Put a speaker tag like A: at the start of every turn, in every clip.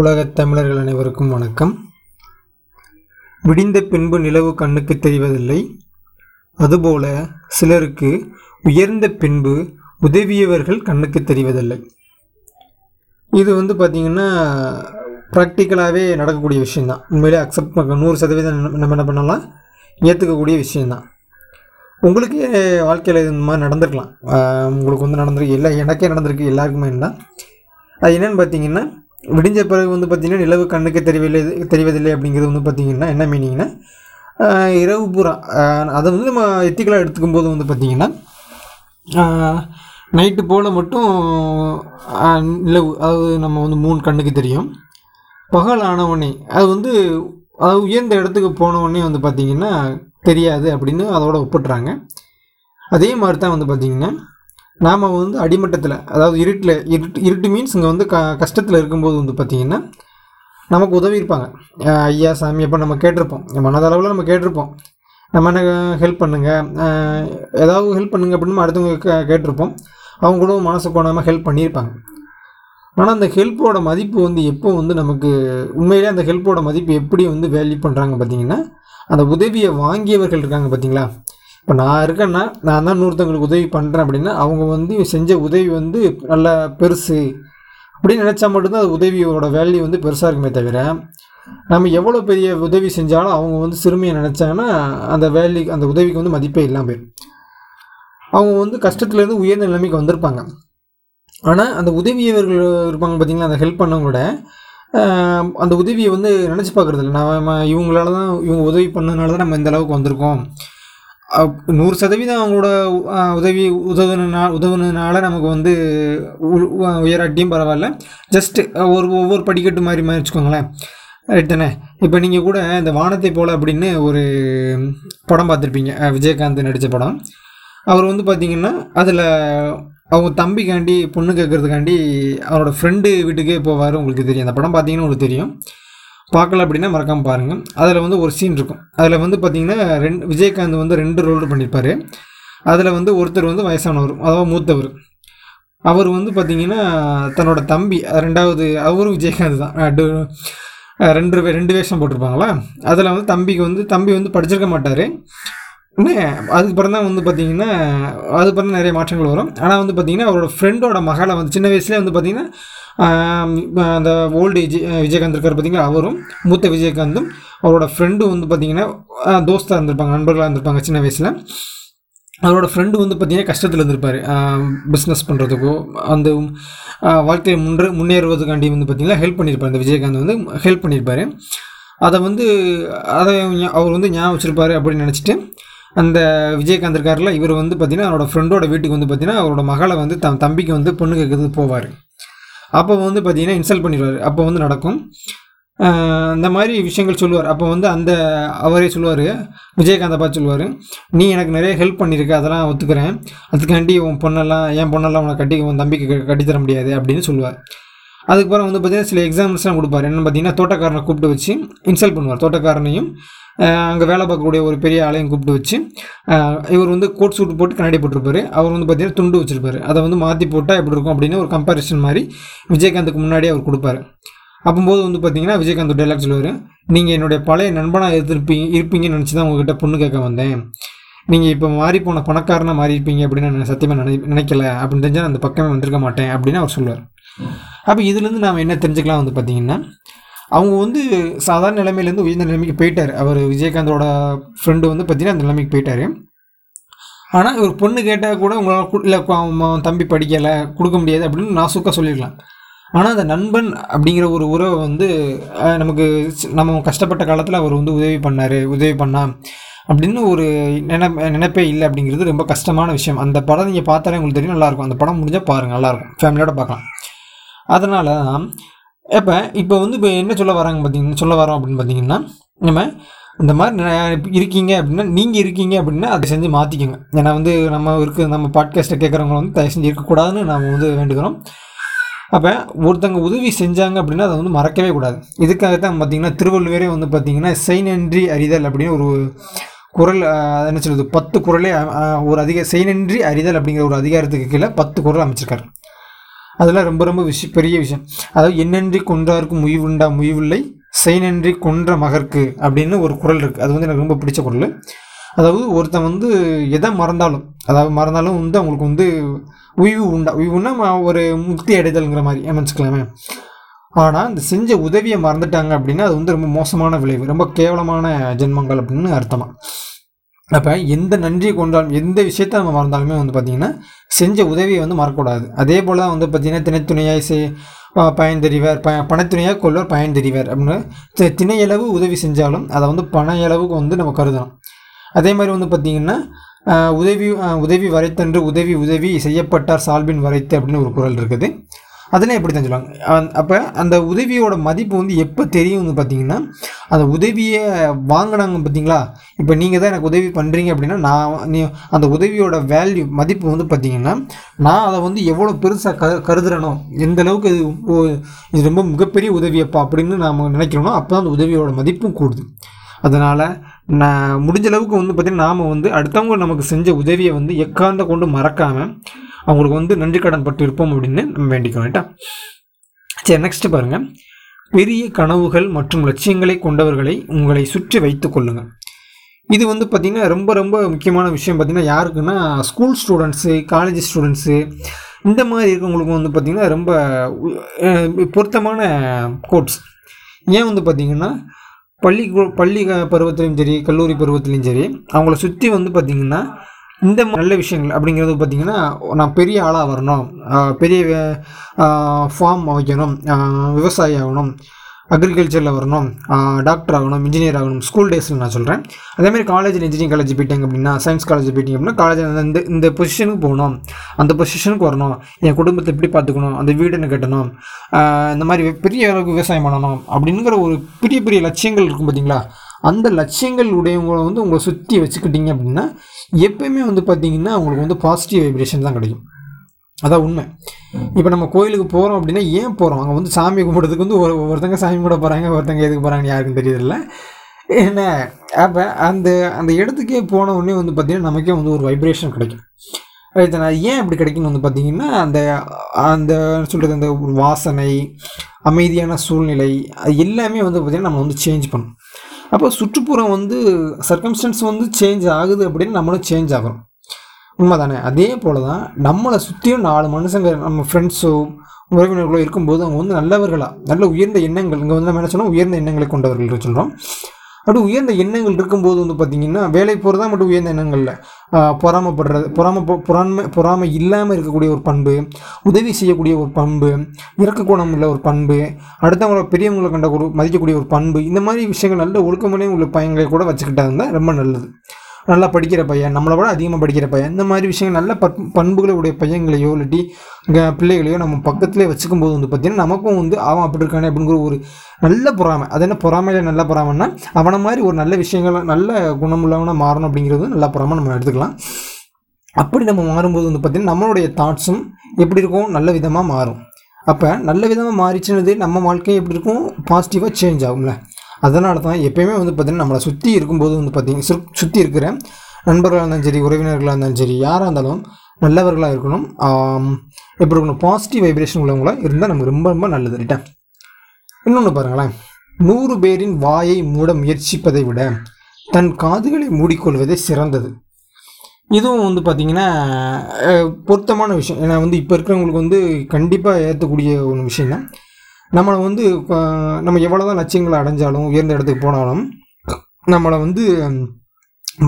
A: உலகத் தமிழர்கள் அனைவருக்கும் வணக்கம் விடிந்த பின்பு நிலவு கண்ணுக்கு தெரிவதில்லை அதுபோல சிலருக்கு உயர்ந்த பின்பு உதவியவர்கள் கண்ணுக்கு தெரிவதில்லை இது வந்து பார்த்திங்கன்னா ப்ராக்டிக்கலாகவே நடக்கக்கூடிய விஷயந்தான் உண்மையிலே அக்செப்ட் பண்ண நூறு சதவீதம் நம்ம என்ன பண்ணலாம் ஏற்றுக்கக்கூடிய விஷயந்தான் உங்களுக்கு வாழ்க்கையில் இந்த மாதிரி நடந்திருக்கலாம் உங்களுக்கு வந்து நடந்திருக்கு எல்லா எனக்கே நடந்திருக்கு எல்லாருக்குமே என்ன அது என்னென்னு பார்த்தீங்கன்னா விடிஞ்ச பிறகு வந்து பார்த்திங்கன்னா நிலவு கண்ணுக்கு தெரியவில்லை தெரிவதில்லை அப்படிங்கிறது வந்து பார்த்திங்கன்னா என்ன மீனிங்னா இரவு பூரா அதை வந்து நம்ம எத்திக்கலாக எடுத்துக்கும் போது வந்து பார்த்திங்கன்னா நைட்டு போல் மட்டும் நிலவு அதாவது நம்ம வந்து மூணு கண்ணுக்கு தெரியும் பகல் ஆனவுடனே அது வந்து அது உயர்ந்த இடத்துக்கு போனவுடனே வந்து பார்த்திங்கன்னா தெரியாது அப்படின்னு அதோட ஒப்பிட்றாங்க அதே மாதிரி தான் வந்து பார்த்திங்கன்னா நாம் வந்து அடிமட்டத்தில் அதாவது இருட்டில் இருட்டு இருட்டு மீன்ஸ் இங்கே வந்து க கஷ்டத்தில் இருக்கும்போது வந்து பார்த்திங்கன்னா நமக்கு உதவி இருப்பாங்க ஐயா சாமி அப்போ நம்ம கேட்டிருப்போம் மனதளவில் நம்ம கேட்டிருப்போம் நம்ம என்ன ஹெல்ப் பண்ணுங்கள் ஏதாவது ஹெல்ப் பண்ணுங்கள் அப்படின்னு அடுத்தவங்க கேட்டிருப்போம் அவங்க கூட மனசு போனாமல் ஹெல்ப் பண்ணியிருப்பாங்க ஆனால் அந்த ஹெல்ப்போட மதிப்பு வந்து எப்போ வந்து நமக்கு உண்மையிலே அந்த ஹெல்ப்போட மதிப்பு எப்படி வந்து வேல்யூ பண்ணுறாங்க பார்த்திங்கன்னா அந்த உதவியை வாங்கியவர்கள் இருக்காங்க பார்த்தீங்களா இப்போ நான் இருக்கேன்னா நான் தான் இன்னொருத்தவங்களுக்கு உதவி பண்ணுறேன் அப்படின்னா அவங்க வந்து செஞ்ச உதவி வந்து நல்ல பெருசு அப்படின்னு நினச்சா மட்டும்தான் அது உதவியோட வேல்யூ வந்து பெருசாக இருக்குமே தவிர நம்ம எவ்வளோ பெரிய உதவி செஞ்சாலும் அவங்க வந்து சிறுமியை நினச்சாங்கன்னா அந்த வேல்யூ அந்த உதவிக்கு வந்து மதிப்பே இல்லாமல் போயிடும் அவங்க வந்து கஷ்டத்துலேருந்து உயர்ந்த நிலைமைக்கு வந்திருப்பாங்க ஆனால் அந்த உதவியவர்கள் இருப்பாங்க பார்த்திங்கன்னா அந்த ஹெல்ப் கூட அந்த உதவியை வந்து நினச்சி பார்க்குறதில்ல நம்ம இவங்களால தான் இவங்க உதவி பண்ணதுனால தான் நம்ம இந்த அளவுக்கு வந்திருக்கோம் நூறு சதவீதம் அவங்களோட உதவி உதவுனா உதவுனதுனால நமக்கு வந்து உயராட்டியும் பரவாயில்ல ஜஸ்ட்டு ஒரு ஒவ்வொரு படிக்கட்டு மாதிரி மாதிரி வச்சுக்கோங்களேன் ரைட் தானே இப்போ நீங்கள் கூட இந்த வானத்தை போல் அப்படின்னு ஒரு படம் பார்த்துருப்பீங்க விஜயகாந்த் நடித்த படம் அவர் வந்து பார்த்திங்கன்னா அதில் அவங்க தம்பிக்காண்டி பொண்ணு கேட்குறதுக்காண்டி அவரோட ஃப்ரெண்டு வீட்டுக்கே போவார் உங்களுக்கு தெரியும் அந்த படம் பார்த்தீங்கன்னா உங்களுக்கு தெரியும் பார்க்கல அப்படின்னா மறக்காமல் பாருங்கள் அதில் வந்து ஒரு சீன் இருக்கும் அதில் வந்து பார்த்திங்கன்னா ரெண்டு விஜயகாந்த் வந்து ரெண்டு ரோல் பண்ணியிருப்பார் அதில் வந்து ஒருத்தர் வந்து வயசானவர் அதாவது மூத்தவர் அவர் வந்து பார்த்திங்கன்னா தன்னோட தம்பி ரெண்டாவது அவரும் விஜயகாந்த் தான் ரெண்டு ரெண்டு வேஷம் போட்டிருப்பாங்களா அதில் வந்து தம்பிக்கு வந்து தம்பி வந்து படிச்சிருக்க மாட்டார் அதுக்கப்புறம் தான் வந்து பார்த்தீங்கன்னா அதுக்கப்புறம் தான் நிறைய மாற்றங்கள் வரும் ஆனால் வந்து பார்த்தீங்கன்னா அவரோட ஃப்ரெண்டோட மகளை வந்து சின்ன வயசுலேயே வந்து பார்த்தீங்கன்னா அந்த ஓல்டு ஏஜ் விஜயகாந்த் இருக்கார் பார்த்தீங்கன்னா அவரும் மூத்த விஜயகாந்தும் அவரோட ஃப்ரெண்டும் வந்து பார்த்தீங்கன்னா தோஸ்தாக இருந்திருப்பாங்க நண்பர்களாக இருந்திருப்பாங்க சின்ன வயசில் அவரோட ஃப்ரெண்டு வந்து பார்த்திங்கன்னா கஷ்டத்தில் இருந்திருப்பார் பிஸ்னஸ் பண்ணுறதுக்கோ அந்த வாழ்க்கையை முன்னே முன்னேறுவதுக்காண்டி வந்து பார்த்திங்கன்னா ஹெல்ப் பண்ணியிருப்பார் அந்த விஜயகாந்த் வந்து ஹெல்ப் பண்ணியிருப்பார் அதை வந்து அதை அவர் வந்து ஞாபகம் வச்சுருப்பார் அப்படின்னு நினச்சிட்டு அந்த விஜயகாந்த் இருக்கார்ல இவர் வந்து பார்த்தீங்கன்னா அவரோட ஃப்ரெண்டோட வீட்டுக்கு வந்து பார்த்தீங்கன்னா அவரோட மகளை வந்து தன் தம்பிக்கு வந்து பொண்ணு கேட்குறது போவார் அப்போ வந்து பார்த்தீங்கன்னா இன்சல்ட் பண்ணிடுவார் அப்போ வந்து நடக்கும் இந்த மாதிரி விஷயங்கள் சொல்லுவார் அப்போ வந்து அந்த அவரே சொல்லுவார் விஜயகாந்தை பார்த்து சொல்லுவார் நீ எனக்கு நிறைய ஹெல்ப் பண்ணியிருக்க அதெல்லாம் ஒத்துக்கிறேன் அதுக்காண்டி உன் பொண்ணெல்லாம் என் பொண்ணெல்லாம் உனக்கு கட்டி உன் தம்பிக்கு கட்டித்தர முடியாது அப்படின்னு சொல்லுவார் அதுக்கப்புறம் வந்து பார்த்தீங்கன்னா சில எக்ஸாம்பிள்ஸ்லாம் கொடுப்பார் என்னென்னு பார்த்தீங்கன்னா தோட்டக்காரனை கூப்பிட்டு வச்சு இன்சல்ட் பண்ணுவார் தோட்டக்காரனையும் அங்கே வேலை பார்க்கக்கூடிய ஒரு பெரிய ஆளையும் கூப்பிட்டு வச்சு இவர் வந்து கோட் சூட் போட்டு கண்ணாடி போட்டிருப்பாரு அவர் வந்து பார்த்தீங்கன்னா துண்டு வச்சிருப்பாரு அதை வந்து மாற்றி போட்டால் எப்படி இருக்கும் அப்படின்னு ஒரு கம்பாரிசன் மாதிரி விஜயகாந்துக்கு முன்னாடி அவர் கொடுப்பாரு அப்போது வந்து பார்த்தீங்கன்னா விஜயகாந்த் டைலாக் சொல்லுவார் நீங்கள் என்னுடைய பழைய நண்பனாக எதிர்ப்பீங்க இருப்பீங்கன்னு நினச்சி தான் உங்ககிட்ட பொண்ணு கேட்க வந்தேன் நீங்கள் இப்போ மாறி போன பணக்காரனாக மாறி இருப்பீங்க அப்படின்னு நான் சத்தியமாக நினை நினைக்கல அப்படின்னு தெரிஞ்சால் அந்த பக்கமே வந்திருக்க மாட்டேன் அப்படின்னு அவர் சொல்லுவார் அப்போ இதுலேருந்து நாம் என்ன தெரிஞ்சுக்கலாம் வந்து பார்த்தீங்கன்னா அவங்க வந்து சாதாரண நிலைமையிலேருந்து உயர்ந்த நிலைமைக்கு போயிட்டார் அவர் விஜயகாந்தோட ஃப்ரெண்டு வந்து பார்த்தீங்கன்னா அந்த நிலைமைக்கு போயிட்டார் ஆனால் ஒரு பொண்ணு கேட்டால் கூட உங்களால் இல்லை தம்பி படிக்கலை கொடுக்க முடியாது அப்படின்னு நான் சுக்க சொல்லிடலாம் ஆனால் அந்த நண்பன் அப்படிங்கிற ஒரு உறவை வந்து நமக்கு நம்ம கஷ்டப்பட்ட காலத்தில் அவர் வந்து உதவி பண்ணார் உதவி பண்ணா அப்படின்னு ஒரு நினை நினைப்பே இல்லை அப்படிங்கிறது ரொம்ப கஷ்டமான விஷயம் அந்த படம் நீங்கள் பார்த்தாலே உங்களுக்கு தெரியும் நல்லாயிருக்கும் அந்த படம் முடிஞ்சால் பாருங்கள் நல்லாயிருக்கும் ஃபேமிலியோட பார்க்கலாம் அதனால இப்போ இப்போ வந்து இப்போ என்ன சொல்ல வராங்க பார்த்தீங்கன்னா சொல்ல வரோம் அப்படின்னு பார்த்தீங்கன்னா நம்ம இந்த மாதிரி இருக்கீங்க அப்படின்னா நீங்கள் இருக்கீங்க அப்படின்னா அதை செஞ்சு மாற்றிக்கோங்க ஏன்னா வந்து நம்ம இருக்க நம்ம பாட்காஸ்ட்டை கேட்குறவங்க வந்து தயவு செஞ்சு இருக்கக்கூடாதுன்னு நாம் வந்து வேண்டுகிறோம் அப்போ ஒருத்தங்க உதவி செஞ்சாங்க அப்படின்னா அதை வந்து மறக்கவே கூடாது இதுக்காக தான் பார்த்திங்கன்னா திருவள்ளுவரே வந்து பார்த்திங்கன்னா செய்நன்றி நன்றி அறிதல் அப்படின்னு ஒரு குரல் என்ன சொல்கிறது பத்து குரலே ஒரு அதிக செய்நன்றி நன்றி அறிதல் அப்படிங்கிற ஒரு அதிகாரத்துக்கு கீழே பத்து குரல் அமைச்சிருக்காரு அதெல்லாம் ரொம்ப ரொம்ப விஷய பெரிய விஷயம் அதாவது என்னன்றி கொன்றாருக்கும் உண்டா முயவில்லை செய்நன்றி கொன்ற மகர்க்கு அப்படின்னு ஒரு குரல் இருக்குது அது வந்து எனக்கு ரொம்ப பிடிச்ச குரல் அதாவது ஒருத்தன் வந்து எதை மறந்தாலும் அதாவது மறந்தாலும் வந்து அவங்களுக்கு வந்து உய்வு உண்டா உய்வுன்னா ஒரு முக்தி அடைதல்ங்கிற மாதிரி அமைச்சுக்கலாமே ஆனால் இந்த செஞ்ச உதவியை மறந்துட்டாங்க அப்படின்னா அது வந்து ரொம்ப மோசமான விளைவு ரொம்ப கேவலமான ஜென்மங்கள் அப்படின்னு அர்த்தமாக அப்போ எந்த நன்றியை கொண்டாலும் எந்த விஷயத்த நம்ம மறந்தாலுமே வந்து பார்த்திங்கன்னா செஞ்ச உதவியை வந்து மறக்கக்கூடாது அதே போல் தான் வந்து பார்த்திங்கன்னா தினைத்துணையாக செய் பயன் தெரிவார் ப பணத்துணையாக கொள்வர் பயன் தெரிவார் அப்படின்னு திணையளவு உதவி செஞ்சாலும் அதை வந்து பணையளவுக்கு வந்து நம்ம கருதணும் அதே மாதிரி வந்து பார்த்திங்கன்னா உதவி உதவி வரைத்தன்று உதவி உதவி செய்யப்பட்டார் சால்பின் வரைத்து அப்படின்னு ஒரு குரல் இருக்குது அதெல்லாம் எப்படி தெரிஞ்சுக்கலாம் அப்போ அந்த உதவியோட மதிப்பு வந்து எப்போ தெரியும்னு பார்த்தீங்கன்னா அந்த உதவியை வாங்கினாங்க பார்த்தீங்களா இப்போ நீங்கள் தான் எனக்கு உதவி பண்ணுறீங்க அப்படின்னா நான் நீ அந்த உதவியோட வேல்யூ மதிப்பு வந்து பார்த்தீங்கன்னா நான் அதை வந்து எவ்வளோ பெருசாக க கருதுறனோ எந்த அளவுக்கு இது இது ரொம்ப மிகப்பெரிய உதவியப்பா அப்படின்னு நாம் நினைக்கிறோமோ அப்போ தான் அந்த உதவியோட மதிப்பும் கூடுது அதனால் நான் முடிஞ்ச அளவுக்கு வந்து பார்த்திங்கன்னா நாம் வந்து அடுத்தவங்க நமக்கு செஞ்ச உதவியை வந்து எக்காந்த கொண்டு மறக்காமல் அவங்களுக்கு வந்து நன்றி கடன் பட்டு இருப்போம் அப்படின்னு நம்ம வேண்டிக்கோ ஏட்டா சரி நெக்ஸ்ட் பாருங்கள் பெரிய கனவுகள் மற்றும் லட்சியங்களை கொண்டவர்களை உங்களை சுற்றி வைத்து கொள்ளுங்கள் இது வந்து பார்த்திங்கன்னா ரொம்ப ரொம்ப முக்கியமான விஷயம் பார்த்திங்கன்னா யாருக்குன்னா ஸ்கூல் ஸ்டூடெண்ட்ஸு காலேஜ் ஸ்டூடெண்ட்ஸு இந்த மாதிரி இருக்கிறவங்களுக்கும் வந்து பார்த்திங்கன்னா ரொம்ப பொருத்தமான கோட்ஸ் ஏன் வந்து பார்த்திங்கன்னா பள்ளி பள்ளி பருவத்திலையும் சரி கல்லூரி பருவத்திலையும் சரி அவங்கள சுற்றி வந்து பார்த்திங்கன்னா இந்த நல்ல விஷயங்கள் அப்படிங்கிறது பார்த்திங்கன்னா நான் பெரிய ஆளாக வரணும் பெரிய ஃபார்ம் வைக்கணும் விவசாயி ஆகணும் அக்ரிகல்ச்சரில் வரணும் டாக்டர் ஆகணும் இன்ஜினியர் ஆகணும் ஸ்கூல் டேஸில் நான் சொல்கிறேன் அதேமாதிரி காலேஜில் இன்ஜினியரிங் காலேஜ் போயிட்டேங்க அப்படின்னா சயின்ஸ் காலேஜ் போயிட்டிங்க அப்படின்னா காலேஜில் இந்த இந்த பொசிஷனுக்கு போகணும் அந்த பொசிஷனுக்கு வரணும் என் குடும்பத்தை எப்படி பார்த்துக்கணும் அந்த வீடுன்னு கட்டணும் இந்த மாதிரி பெரிய அளவுக்கு விவசாயம் பண்ணணும் அப்படிங்கிற ஒரு பெரிய பெரிய லட்சியங்கள் இருக்கும் பார்த்தீங்களா அந்த லட்சியங்கள் உடையவங்களை வந்து உங்களை சுற்றி வச்சுக்கிட்டீங்க அப்படின்னா எப்பயுமே வந்து பார்த்திங்கன்னா உங்களுக்கு வந்து பாசிட்டிவ் வைப்ரேஷன் தான் கிடைக்கும் அதான் உண்மை இப்போ நம்ம கோயிலுக்கு போகிறோம் அப்படின்னா ஏன் போகிறோம் அங்கே வந்து சாமி கும்பிட்றதுக்கு வந்து ஒரு ஒருத்தங்க சாமி கூட போகிறாங்க ஒருத்தங்க எதுக்கு போகிறாங்கன்னு யாருக்கும் தெரியல என்ன அப்போ அந்த அந்த இடத்துக்கே போன உடனே வந்து பார்த்திங்கன்னா நமக்கே வந்து ஒரு வைப்ரேஷன் கிடைக்கும் நான் ஏன் இப்படி கிடைக்குன்னு வந்து பார்த்தீங்கன்னா அந்த அந்த சொல்கிறது அந்த வாசனை அமைதியான சூழ்நிலை அது எல்லாமே வந்து பார்த்திங்கன்னா நம்ம வந்து சேஞ்ச் பண்ணும் அப்போ சுற்றுப்புறம் வந்து சர்க்கம்ஸ்டன்ஸ் வந்து சேஞ்ச் ஆகுது அப்படின்னு நம்மளும் சேஞ்ச் ஆகிறோம் உண்மை தானே அதே போல் தான் நம்மளை சுற்றியும் நாலு மனுஷங்க நம்ம ஃப்ரெண்ட்ஸோ உறவினர்களோ இருக்கும்போது அவங்க வந்து நல்லவர்களாக நல்ல உயர்ந்த எண்ணங்கள் இங்கே வந்து நம்ம என்ன சொன்னால் உயர்ந்த எண்ணங்களை கொண்டவர்கள் சொல்கிறோம் அப்படி உயர்ந்த எண்ணங்கள் இருக்கும்போது வந்து பார்த்திங்கன்னா வேலை போகிறதா மட்டும் உயர்ந்த எண்ணங்களில் பொறாமப்படுறது பொறாம பொறாமை பொறாமை இல்லாமல் இருக்கக்கூடிய ஒரு பண்பு உதவி செய்யக்கூடிய ஒரு பண்பு இறக்க கோணம் உள்ள ஒரு பண்பு அடுத்தவங்களை பெரியவங்களை கண்ட மதிக்கக்கூடிய ஒரு பண்பு இந்த மாதிரி விஷயங்கள் நல்ல ஒழுக்கமுறையும் உள்ள பயன்களை கூட இருந்தால் ரொம்ப நல்லது நல்லா படிக்கிற பையன் நம்மளை விட அதிகமாக படிக்கிற பையன் இந்த மாதிரி விஷயங்கள் நல்ல பண்புகளை உடைய பையங்களையோ இல்லாட்டி பிள்ளைகளையோ நம்ம பக்கத்துலேயே வச்சுக்கும் போது வந்து பார்த்திங்கன்னா நமக்கும் வந்து அவன் அப்படி இருக்கானே அப்படிங்கிற ஒரு நல்ல பொறாமை அது என்ன பொறாமையில் நல்ல பொறாமைன்னா அவனை மாதிரி ஒரு நல்ல விஷயங்கள் நல்ல குணமுள்ளவனாக மாறணும் அப்படிங்கிறது நல்ல பொறாமை நம்ம எடுத்துக்கலாம் அப்படி நம்ம மாறும்போது வந்து பார்த்திங்கன்னா நம்மளுடைய தாட்ஸும் எப்படி இருக்கும் நல்ல விதமாக மாறும் அப்போ நல்ல விதமாக மாறிச்சுனது நம்ம வாழ்க்கையும் எப்படி இருக்கும் பாசிட்டிவாக சேஞ்ச் ஆகும்ல அதனால தான் எப்போயுமே வந்து பார்த்திங்கன்னா நம்மளை சுற்றி இருக்கும்போது வந்து பார்த்திங்கன்னா சு சுற்றி இருக்கிற நண்பர்களாக இருந்தாலும் சரி உறவினர்களாக இருந்தாலும் சரி யாராக இருந்தாலும் நல்லவர்களாக இருக்கணும் எப்படி இருக்கணும் பாசிட்டிவ் வைப்ரேஷன் உள்ளவங்களாக இருந்தால் நமக்கு ரொம்ப ரொம்ப நல்லது ரைட்டா இன்னொன்று பாருங்களேன் நூறு பேரின் வாயை மூட முயற்சிப்பதை விட தன் காதுகளை மூடிக்கொள்வதே சிறந்தது இதுவும் வந்து பார்த்திங்கன்னா பொருத்தமான விஷயம் ஏன்னா வந்து இப்போ இருக்கிறவங்களுக்கு வந்து கண்டிப்பாக ஏற்றக்கூடிய ஒன்று விஷயம் தான் நம்மளை வந்து நம்ம எவ்வளோ தான் லட்சியங்களை அடைஞ்சாலும் உயர்ந்த இடத்துக்கு போனாலும் நம்மளை வந்து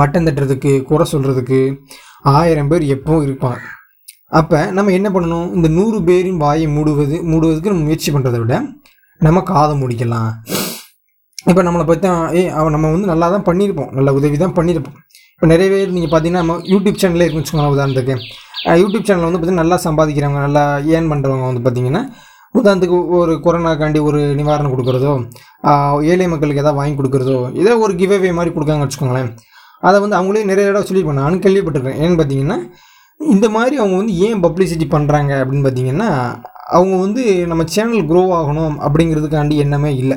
A: மட்டம் தட்டுறதுக்கு குறை சொல்கிறதுக்கு ஆயிரம் பேர் எப்பவும் இருப்பான் அப்போ நம்ம என்ன பண்ணணும் இந்த நூறு பேரின் வாயை மூடுவது மூடுவதுக்கு நம்ம முயற்சி பண்ணுறதை விட நம்ம காதை முடிக்கலாம் இப்போ நம்மளை பற்றி தான் ஏ அவன் நம்ம வந்து நல்லா தான் பண்ணியிருப்போம் நல்ல உதவி தான் பண்ணியிருப்போம் இப்போ நிறைய பேர் நீங்கள் பார்த்தீங்கன்னா நம்ம யூடியூப் சேனலே இருக்குன்னு வச்சுக்கோங்க உதாரணத்துக்கு யூடியூப் சேனலில் வந்து பார்த்திங்கன்னா நல்லா சம்பாதிக்கிறவங்க நல்லா ஏர்ன் பண்ணுறவங்க வந்து பார்த்திங்கன்னா உதாரணத்துக்கு ஒரு கொரோனாக்காண்டி ஒரு நிவாரணம் கொடுக்குறதோ ஏழை மக்களுக்கு எதாவது வாங்கி கொடுக்குறதோ இதே ஒரு கிவ்அவே மாதிரி கொடுக்காங்கன்னு வச்சுக்கோங்களேன் அதை வந்து அவங்களே நிறைய இடம் சொல்லியிருப்பேன் நானும் கேள்விப்பட்டிருக்கேன் ஏன்னு பார்த்தீங்கன்னா இந்த மாதிரி அவங்க வந்து ஏன் பப்ளிசிட்டி பண்ணுறாங்க அப்படின்னு பார்த்தீங்கன்னா அவங்க வந்து நம்ம சேனல் க்ரோ ஆகணும் அப்படிங்கிறதுக்காண்டி எண்ணமே இல்லை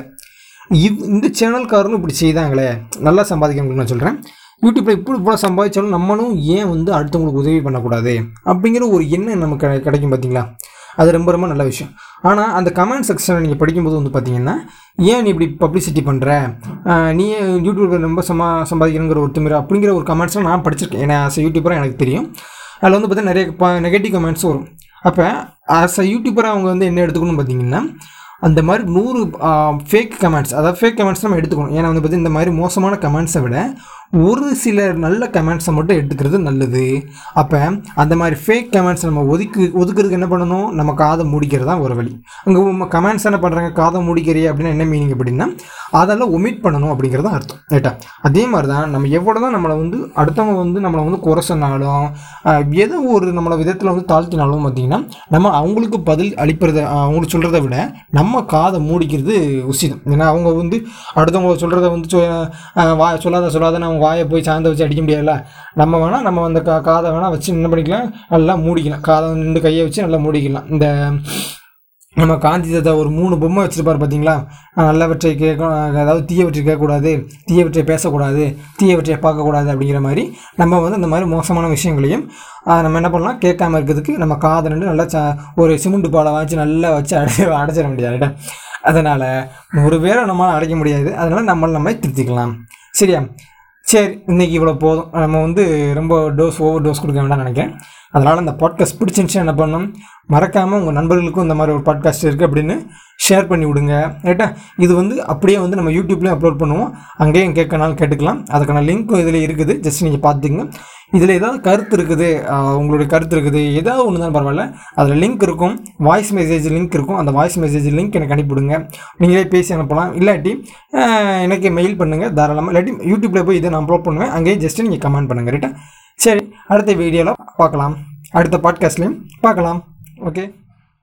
A: இது இந்த சேனல்காரனும் இப்படி செய்தாங்களே நல்லா சம்பாதிக்கணும்னு நான் சொல்கிறேன் யூடியூப்பில் இப்படி போல் சம்பாதிச்சாலும் நம்மளும் ஏன் வந்து அடுத்தவங்களுக்கு உதவி பண்ணக்கூடாது அப்படிங்கிற ஒரு எண்ணம் நமக்கு கிடைக்கும் பார்த்தீங்களா அது ரொம்ப ரொம்ப நல்ல விஷயம் ஆனால் அந்த கமெண்ட் செக்ஷனை நீங்கள் படிக்கும்போது வந்து பார்த்தீங்கன்னா ஏன் நீ இப்படி பப்ளிசிட்டி பண்ணுற நீ யூடியூப்பில் ரொம்ப சமா சம்பாதிக்கிறங்கிற ஒரு அப்படிங்கிற ஒரு கமெண்ட்ஸ்லாம் நான் படிச்சிருக்கேன் ஏன்னா ஆஸ் யூடியூபராக எனக்கு தெரியும் அதில் வந்து பார்த்தீங்கன்னா நிறைய நெகட்டிவ் கமெண்ட்ஸ் வரும் அப்போ ஆஸ் அ யூடியூபராக அவங்க வந்து என்ன எடுத்துக்கணும்னு பார்த்தீங்கன்னா அந்த மாதிரி நூறு ஃபேக் கமெண்ட்ஸ் அதாவது ஃபேக் கமெண்ட்ஸ் நம்ம எடுத்துக்கணும் ஏன்னா வந்து பார்த்திங்கன்னா இந்த மாதிரி மோசமான கமெண்ட்ஸை விட ஒரு சில நல்ல கமெண்ட்ஸை மட்டும் எடுத்துக்கிறது நல்லது அப்போ அந்த மாதிரி ஃபேக் கமெண்ட்ஸ் நம்ம ஒதுக்கு ஒதுக்குறதுக்கு என்ன பண்ணணும் நம்ம காதை மூடிக்கிறது தான் ஒரு வழி அங்கே கமெண்ட்ஸ் என்ன பண்ணுறாங்க காதை மூடிக்கிறீ அப்படின்னா என்ன மீனிங் அப்படின்னா அதெல்லாம் ஒமிட் பண்ணணும் அப்படிங்கிறது அர்த்தம் ரைட்டா அதே மாதிரி தான் நம்ம எவ்வளோ தான் நம்மளை வந்து அடுத்தவங்க வந்து நம்மளை வந்து குறை சொன்னாலும் எதோ ஒரு நம்மளை விதத்தில் வந்து தாழ்த்தினாலும் பார்த்திங்கன்னா நம்ம அவங்களுக்கு பதில் அளிப்பதை அவங்களுக்கு சொல்கிறத விட நம்ம காதை மூடிக்கிறது உசிதம் ஏன்னா அவங்க வந்து அடுத்தவங்க சொல்கிறத வந்து சொல்லாத சொல்லாத நம்ம வாயை போய் சாய்ந்த வச்சு அடிக்க முடியாதுல்ல நம்ம வேணால் நம்ம அந்த கா காதை வேணால் வச்சு என்ன பண்ணிக்கலாம் நல்லா மூடிக்கலாம் காதை ரெண்டு கையை வச்சு நல்லா மூடிக்கலாம் இந்த நம்ம காந்தி தாத்தா ஒரு மூணு பொம்மை வச்சுருப்பார் பார்த்தீங்களா நல்லவற்றை கேட்க அதாவது தீயவற்றை கேட்கக்கூடாது தீயவற்றை பேசக்கூடாது தீயவற்றை பார்க்கக்கூடாது அப்படிங்கிற மாதிரி நம்ம வந்து அந்த மாதிரி மோசமான விஷயங்களையும் நம்ம என்ன பண்ணலாம் கேட்காம இருக்கிறதுக்கு நம்ம காதை நின்று நல்லா ச ஒரு சிமெண்ட் பாலை வாங்கி நல்லா வச்சு அடை அடைச்சிட முடியாது அதனால் ஒரு பேரை நம்மளால் அடைக்க முடியாது அதனால் நம்மளை நம்ம திருத்திக்கலாம் சரியா சரி இன்றைக்கி இவ்வளோ போதும் நம்ம வந்து ரொம்ப டோஸ் ஓவர் டோஸ் கொடுக்க வேண்டாம்னு நினைக்கிறேன் அதனால் அந்த பாட்காஸ்ட் பிடிச்சிருந்துச்சு என்ன பண்ணணும் மறக்காமல் உங்கள் நண்பர்களுக்கும் இந்த மாதிரி ஒரு பாட்காஸ்ட் இருக்குது அப்படின்னு ஷேர் பண்ணி விடுங்க ரைட்டா இது வந்து அப்படியே வந்து நம்ம யூடியூப்லேயும் அப்லோட் பண்ணுவோம் அங்கேயும் கேட்கனாலும் கேட்டுக்கலாம் அதுக்கான லிங்க்கும் இதில் இருக்குது ஜஸ்ட் நீங்கள் பார்த்துங்க இதில் ஏதாவது கருத்து இருக்குது உங்களுடைய கருத்து இருக்குது ஏதாவது ஒன்று தான் பரவாயில்ல அதில் லிங்க் இருக்கும் வாய்ஸ் மெசேஜ் லிங்க் இருக்கும் அந்த வாய்ஸ் மெசேஜ் லிங்க் எனக்கு அனுப்பிவிடுங்க நீங்களே பேசி அனுப்பலாம் இல்லாட்டி எனக்கு மெயில் பண்ணுங்கள் தாராளமாக இல்லாட்டி யூடியூப்பில் போய் இதை நான் அப்லோட் பண்ணுவேன் அங்கேயே ஜஸ்ட்டு நீங்கள் கமெண்ட் பண்ணுங்கள் ரைட்டா சரி அடுத்த வீடியோவில் பார்க்கலாம் அடுத்த பாட்காஸ்ட்லேயும் பார்க்கலாம் ஓகே